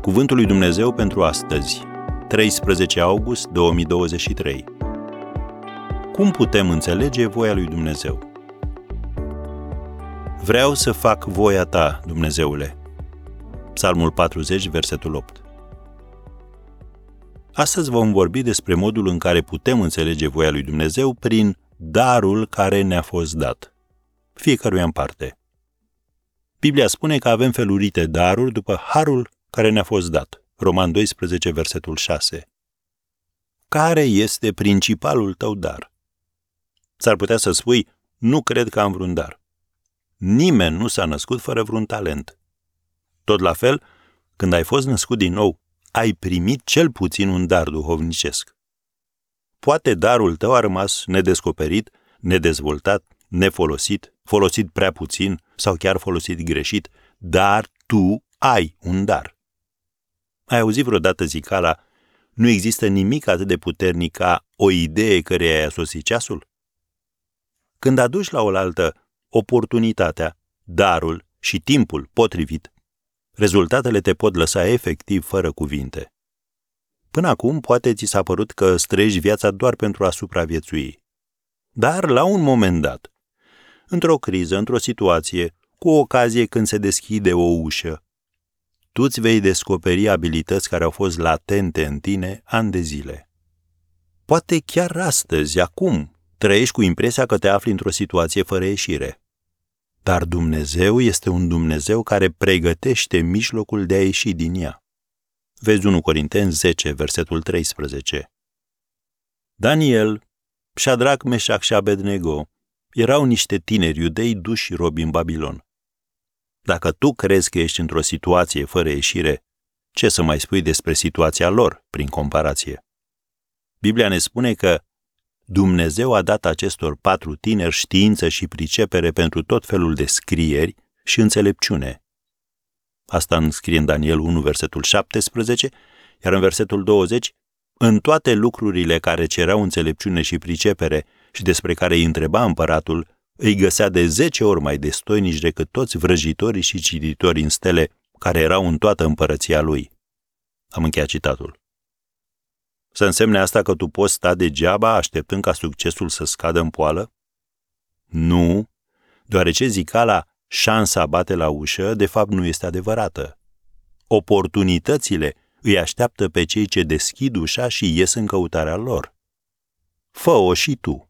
Cuvântul lui Dumnezeu pentru astăzi, 13 august 2023. Cum putem înțelege voia lui Dumnezeu? Vreau să fac voia ta, Dumnezeule. Psalmul 40, versetul 8. Astăzi vom vorbi despre modul în care putem înțelege voia lui Dumnezeu prin darul care ne-a fost dat. Fiecăruia în parte. Biblia spune că avem felurite daruri după harul care ne-a fost dat. Roman 12, versetul 6. Care este principalul tău dar? S-ar putea să spui, nu cred că am vreun dar. Nimeni nu s-a născut fără vreun talent. Tot la fel, când ai fost născut din nou, ai primit cel puțin un dar duhovnicesc. Poate darul tău a rămas nedescoperit, nedezvoltat, nefolosit, folosit prea puțin sau chiar folosit greșit, dar tu ai un dar. Ai auzit vreodată zicala, nu există nimic atât de puternic ca o idee care ai asosit ceasul? Când aduci la oaltă oportunitatea, darul și timpul potrivit, rezultatele te pot lăsa efectiv fără cuvinte. Până acum, poate ți s-a părut că străiești viața doar pentru a supraviețui. Dar, la un moment dat, într-o criză, într-o situație, cu o ocazie când se deschide o ușă, tu îți vei descoperi abilități care au fost latente în tine ani de zile. Poate chiar astăzi, acum, trăiești cu impresia că te afli într-o situație fără ieșire. Dar Dumnezeu este un Dumnezeu care pregătește mijlocul de a ieși din ea. Vezi 1 Corinteni 10, versetul 13. Daniel, Shadrach, Meșac și Abednego erau niște tineri iudei duși robi în Babilon. Dacă tu crezi că ești într-o situație fără ieșire, ce să mai spui despre situația lor, prin comparație? Biblia ne spune că Dumnezeu a dat acestor patru tineri știință și pricepere pentru tot felul de scrieri și înțelepciune. Asta înscrie în Daniel 1, versetul 17, iar în versetul 20, în toate lucrurile care cereau înțelepciune și pricepere și despre care îi întreba împăratul, îi găsea de zece ori mai destoinici decât toți vrăjitorii și cititorii în stele care erau în toată împărăția lui. Am încheiat citatul. Să însemne asta că tu poți sta degeaba așteptând ca succesul să scadă în poală? Nu, deoarece zicala șansa bate la ușă, de fapt nu este adevărată. Oportunitățile îi așteaptă pe cei ce deschid ușa și ies în căutarea lor. Fă-o și tu.